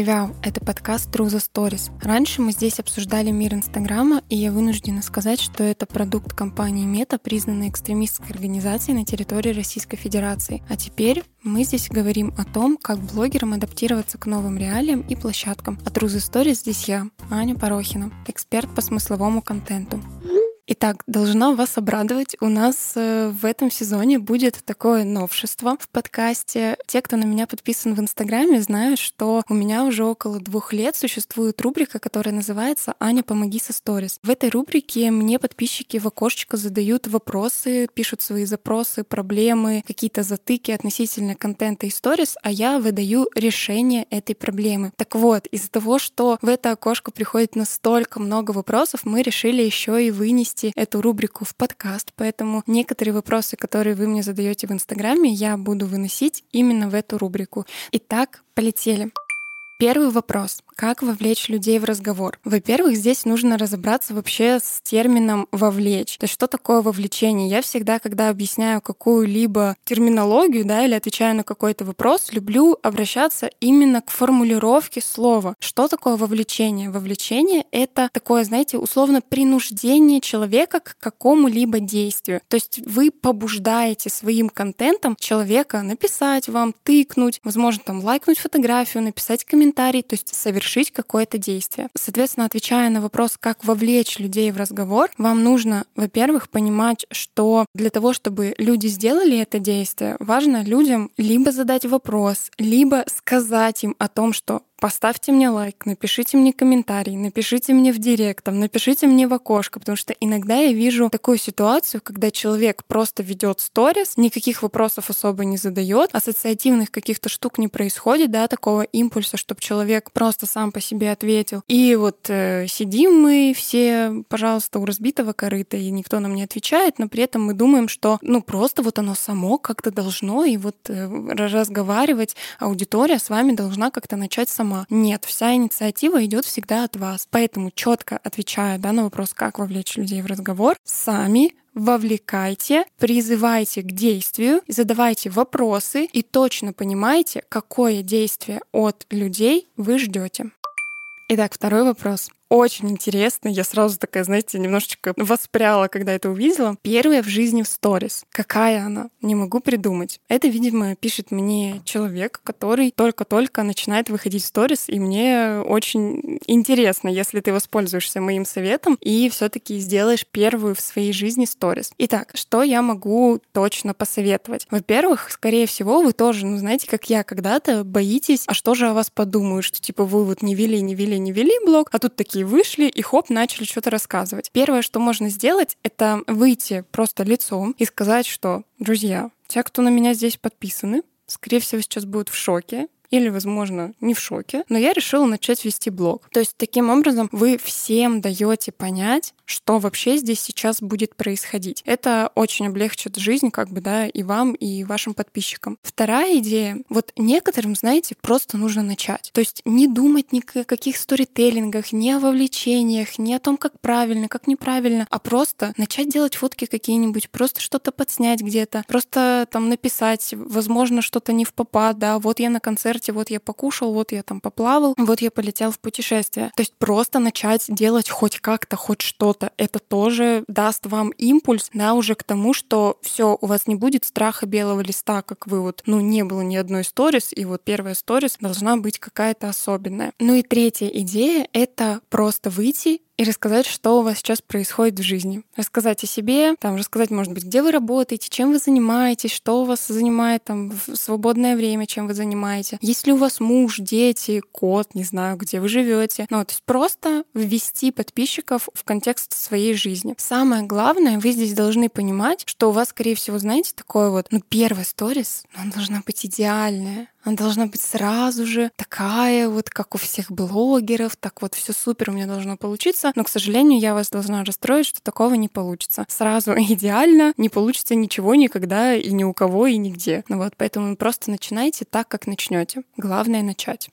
привет! Это подкаст True the Stories. Раньше мы здесь обсуждали мир Инстаграма, и я вынуждена сказать, что это продукт компании Мета, признанной экстремистской организацией на территории Российской Федерации. А теперь мы здесь говорим о том, как блогерам адаптироваться к новым реалиям и площадкам. А True the Stories здесь я, Аня Порохина, эксперт по смысловому контенту. Итак, должна вас обрадовать. У нас э, в этом сезоне будет такое новшество в подкасте. Те, кто на меня подписан в Инстаграме, знают, что у меня уже около двух лет существует рубрика, которая называется «Аня, помоги со сторис». В этой рубрике мне подписчики в окошечко задают вопросы, пишут свои запросы, проблемы, какие-то затыки относительно контента и сторис, а я выдаю решение этой проблемы. Так вот, из-за того, что в это окошко приходит настолько много вопросов, мы решили еще и вынести перенести эту рубрику в подкаст, поэтому некоторые вопросы, которые вы мне задаете в Инстаграме, я буду выносить именно в эту рубрику. Итак, полетели. Первый вопрос. Как вовлечь людей в разговор? Во-первых, здесь нужно разобраться вообще с термином «вовлечь». То есть что такое вовлечение? Я всегда, когда объясняю какую-либо терминологию да, или отвечаю на какой-то вопрос, люблю обращаться именно к формулировке слова. Что такое вовлечение? Вовлечение — это такое, знаете, условно принуждение человека к какому-либо действию. То есть вы побуждаете своим контентом человека написать вам, тыкнуть, возможно, там лайкнуть фотографию, написать комментарий, то есть совершить какое-то действие. Соответственно, отвечая на вопрос, как вовлечь людей в разговор, вам нужно, во-первых, понимать, что для того, чтобы люди сделали это действие, важно людям либо задать вопрос, либо сказать им о том, что Поставьте мне лайк, напишите мне комментарий, напишите мне в директ, там, напишите мне в окошко, потому что иногда я вижу такую ситуацию, когда человек просто ведет сторис, никаких вопросов особо не задает, ассоциативных каких-то штук не происходит, да, такого импульса, чтобы человек просто сам по себе ответил. И вот э, сидим мы все, пожалуйста, у разбитого корыта, и никто нам не отвечает, но при этом мы думаем, что ну просто вот оно само как-то должно, и вот э, разговаривать аудитория с вами должна как-то начать сама сама. Нет, вся инициатива идет всегда от вас. Поэтому четко отвечая да, на вопрос, как вовлечь людей в разговор, сами вовлекайте, призывайте к действию, задавайте вопросы и точно понимаете, какое действие от людей вы ждете. Итак, второй вопрос очень интересно. Я сразу такая, знаете, немножечко воспряла, когда это увидела. Первая в жизни в сторис. Какая она? Не могу придумать. Это, видимо, пишет мне человек, который только-только начинает выходить в сторис, и мне очень интересно, если ты воспользуешься моим советом и все таки сделаешь первую в своей жизни сторис. Итак, что я могу точно посоветовать? Во-первых, скорее всего, вы тоже, ну, знаете, как я когда-то боитесь, а что же о вас подумают, что типа вы вот не вели, не вели, не вели блог, а тут такие такие вышли и хоп, начали что-то рассказывать. Первое, что можно сделать, это выйти просто лицом и сказать, что, друзья, те, кто на меня здесь подписаны, скорее всего, сейчас будут в шоке или, возможно, не в шоке, но я решила начать вести блог. То есть таким образом вы всем даете понять, что вообще здесь сейчас будет происходить. Это очень облегчит жизнь, как бы, да, и вам, и вашим подписчикам. Вторая идея. Вот некоторым, знаете, просто нужно начать. То есть не думать ни о каких сторителлингах, ни о вовлечениях, ни о том, как правильно, как неправильно, а просто начать делать фотки какие-нибудь, просто что-то подснять где-то, просто там написать, возможно, что-то не в попад, да, вот я на концерте концерте, вот я покушал, вот я там поплавал, вот я полетел в путешествие. То есть просто начать делать хоть как-то, хоть что-то, это тоже даст вам импульс, да, уже к тому, что все, у вас не будет страха белого листа, как вы вот, ну, не было ни одной сторис, и вот первая сторис должна быть какая-то особенная. Ну и третья идея — это просто выйти и рассказать, что у вас сейчас происходит в жизни. Рассказать о себе, там, рассказать, может быть, где вы работаете, чем вы занимаетесь, что у вас занимает там в свободное время, чем вы занимаетесь. Есть ли у вас муж, дети, кот, не знаю, где вы живете. Ну, то есть просто ввести подписчиков в контекст своей жизни. Самое главное, вы здесь должны понимать, что у вас, скорее всего, знаете, такое вот, ну, первая сторис, ну, она должна быть идеальная она должна быть сразу же такая вот, как у всех блогеров, так вот все супер у меня должно получиться. Но, к сожалению, я вас должна расстроить, что такого не получится. Сразу идеально не получится ничего никогда и ни у кого и нигде. Ну вот, поэтому просто начинайте так, как начнете. Главное начать.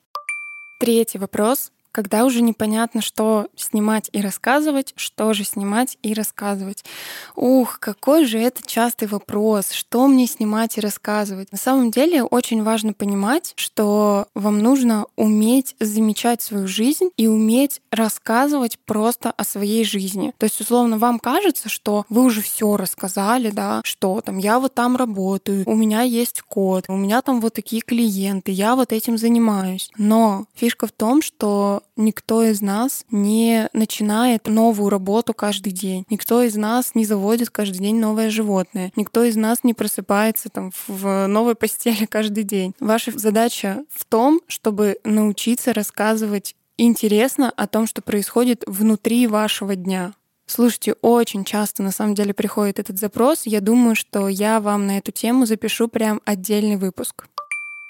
Третий вопрос когда уже непонятно, что снимать и рассказывать, что же снимать и рассказывать. Ух, какой же это частый вопрос, что мне снимать и рассказывать. На самом деле очень важно понимать, что вам нужно уметь замечать свою жизнь и уметь рассказывать просто о своей жизни. То есть, условно, вам кажется, что вы уже все рассказали, да, что там я вот там работаю, у меня есть код, у меня там вот такие клиенты, я вот этим занимаюсь. Но фишка в том, что никто из нас не начинает новую работу каждый день. Никто из нас не заводит каждый день новое животное. Никто из нас не просыпается там в новой постели каждый день. Ваша задача в том, чтобы научиться рассказывать интересно о том, что происходит внутри вашего дня. Слушайте, очень часто на самом деле приходит этот запрос. Я думаю, что я вам на эту тему запишу прям отдельный выпуск.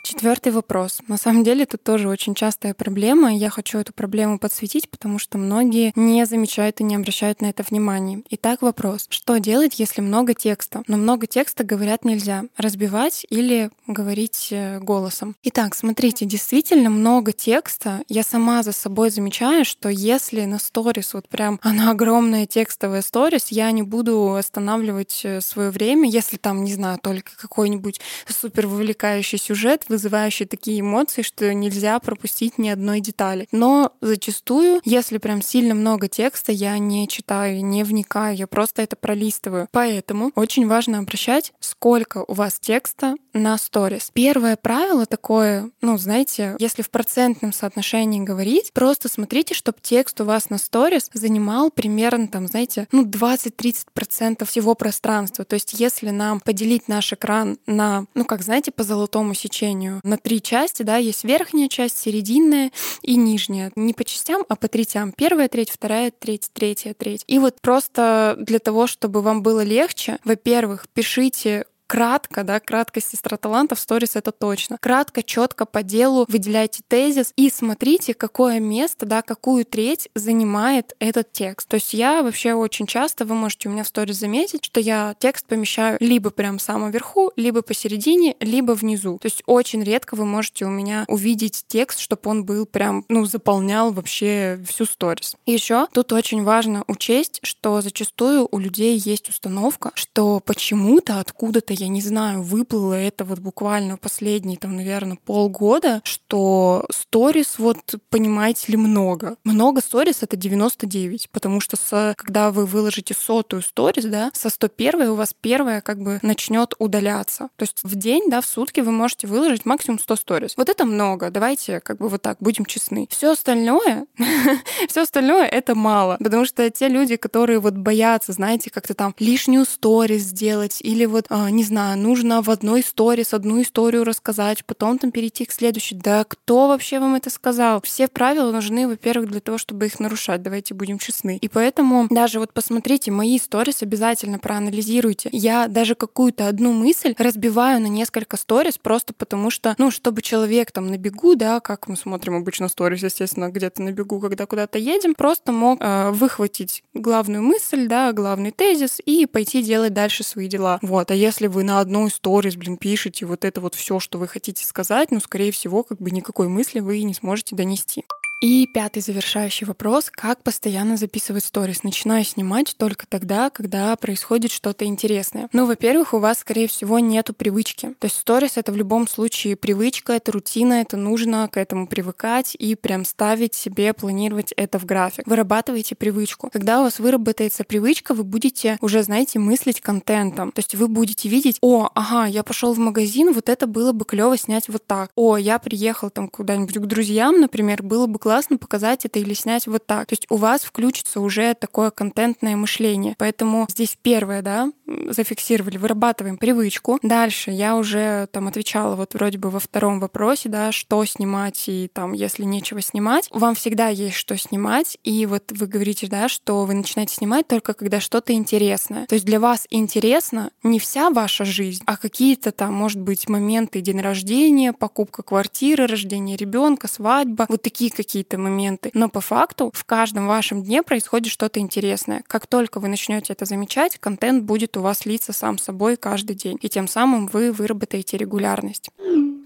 Четвертый вопрос. На самом деле это тоже очень частая проблема. Я хочу эту проблему подсветить, потому что многие не замечают и не обращают на это внимания. Итак, вопрос. Что делать, если много текста? Но много текста говорят нельзя. Разбивать или говорить э, голосом. Итак, смотрите, действительно много текста. Я сама за собой замечаю, что если на сторис, вот прям она огромная текстовая сторис, я не буду останавливать э, свое время, если там, не знаю, только какой-нибудь супер вовлекающий сюжет, вы вызывающие такие эмоции, что нельзя пропустить ни одной детали. Но зачастую, если прям сильно много текста, я не читаю, не вникаю, я просто это пролистываю. Поэтому очень важно обращать, сколько у вас текста на сторис. Первое правило такое, ну, знаете, если в процентном соотношении говорить, просто смотрите, чтобы текст у вас на сторис занимал примерно, там, знаете, ну, 20-30% всего пространства. То есть если нам поделить наш экран на, ну, как знаете, по золотому сечению, на три части, да, есть верхняя часть, серединная и нижняя. Не по частям, а по третям. Первая треть, вторая треть, третья треть. И вот просто для того, чтобы вам было легче, во-первых, пишите кратко, да, кратко сестра талантов, сторис это точно. Кратко, четко по делу выделяйте тезис и смотрите, какое место, да, какую треть занимает этот текст. То есть я вообще очень часто, вы можете у меня в сторис заметить, что я текст помещаю либо прям в самом верху, либо посередине, либо внизу. То есть очень редко вы можете у меня увидеть текст, чтобы он был прям, ну, заполнял вообще всю сторис. Еще тут очень важно учесть, что зачастую у людей есть установка, что почему-то откуда-то я не знаю, выплыло это вот буквально последние, там, наверное, полгода, что сторис, вот, понимаете ли, много. Много сторис — это 99, потому что с, когда вы выложите сотую сторис, да, со 101 у вас первая как бы начнет удаляться. То есть в день, да, в сутки вы можете выложить максимум 100 сторис. Вот это много, давайте как бы вот так, будем честны. Все остальное, все остальное — это мало, потому что те люди, которые вот боятся, знаете, как-то там лишнюю сторис сделать или вот, а, не знаю, нужно в одной сторис одну историю рассказать, потом там перейти к следующей. Да кто вообще вам это сказал? Все правила нужны, во-первых, для того, чтобы их нарушать, давайте будем честны. И поэтому даже вот посмотрите мои сторис, обязательно проанализируйте. Я даже какую-то одну мысль разбиваю на несколько сторис просто потому что, ну, чтобы человек там на бегу, да, как мы смотрим обычно сторис, естественно, где-то на бегу, когда куда-то едем, просто мог э, выхватить главную мысль, да, главный тезис и пойти делать дальше свои дела. Вот. А если вы вы на одной сторис, блин, пишете вот это вот все, что вы хотите сказать, но, скорее всего, как бы никакой мысли вы не сможете донести. И пятый завершающий вопрос. Как постоянно записывать сторис? Начинаю снимать только тогда, когда происходит что-то интересное. Ну, во-первых, у вас, скорее всего, нету привычки. То есть сторис — это в любом случае привычка, это рутина, это нужно к этому привыкать и прям ставить себе, планировать это в график. Вырабатывайте привычку. Когда у вас выработается привычка, вы будете уже, знаете, мыслить контентом. То есть вы будете видеть, о, ага, я пошел в магазин, вот это было бы клево снять вот так. О, я приехал там куда-нибудь к друзьям, например, было бы классно показать это или снять вот так. То есть у вас включится уже такое контентное мышление. Поэтому здесь первое, да, зафиксировали, вырабатываем привычку. Дальше я уже там отвечала вот вроде бы во втором вопросе, да, что снимать и там, если нечего снимать. Вам всегда есть что снимать, и вот вы говорите, да, что вы начинаете снимать только когда что-то интересное. То есть для вас интересно не вся ваша жизнь, а какие-то там, может быть, моменты день рождения, покупка квартиры, рождение ребенка, свадьба, вот такие какие какие-то моменты. Но по факту в каждом вашем дне происходит что-то интересное. Как только вы начнете это замечать, контент будет у вас литься сам собой каждый день. И тем самым вы выработаете регулярность.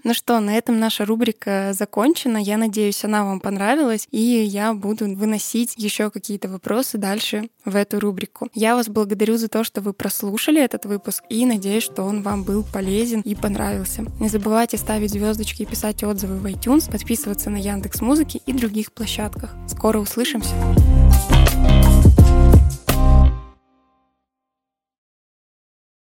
Ну что, на этом наша рубрика закончена. Я надеюсь, она вам понравилась, и я буду выносить еще какие-то вопросы дальше в эту рубрику. Я вас благодарю за то, что вы прослушали этот выпуск, и надеюсь, что он вам был полезен и понравился. Не забывайте ставить звездочки и писать отзывы в iTunes, подписываться на Яндекс Музыки и других площадках. Скоро услышимся!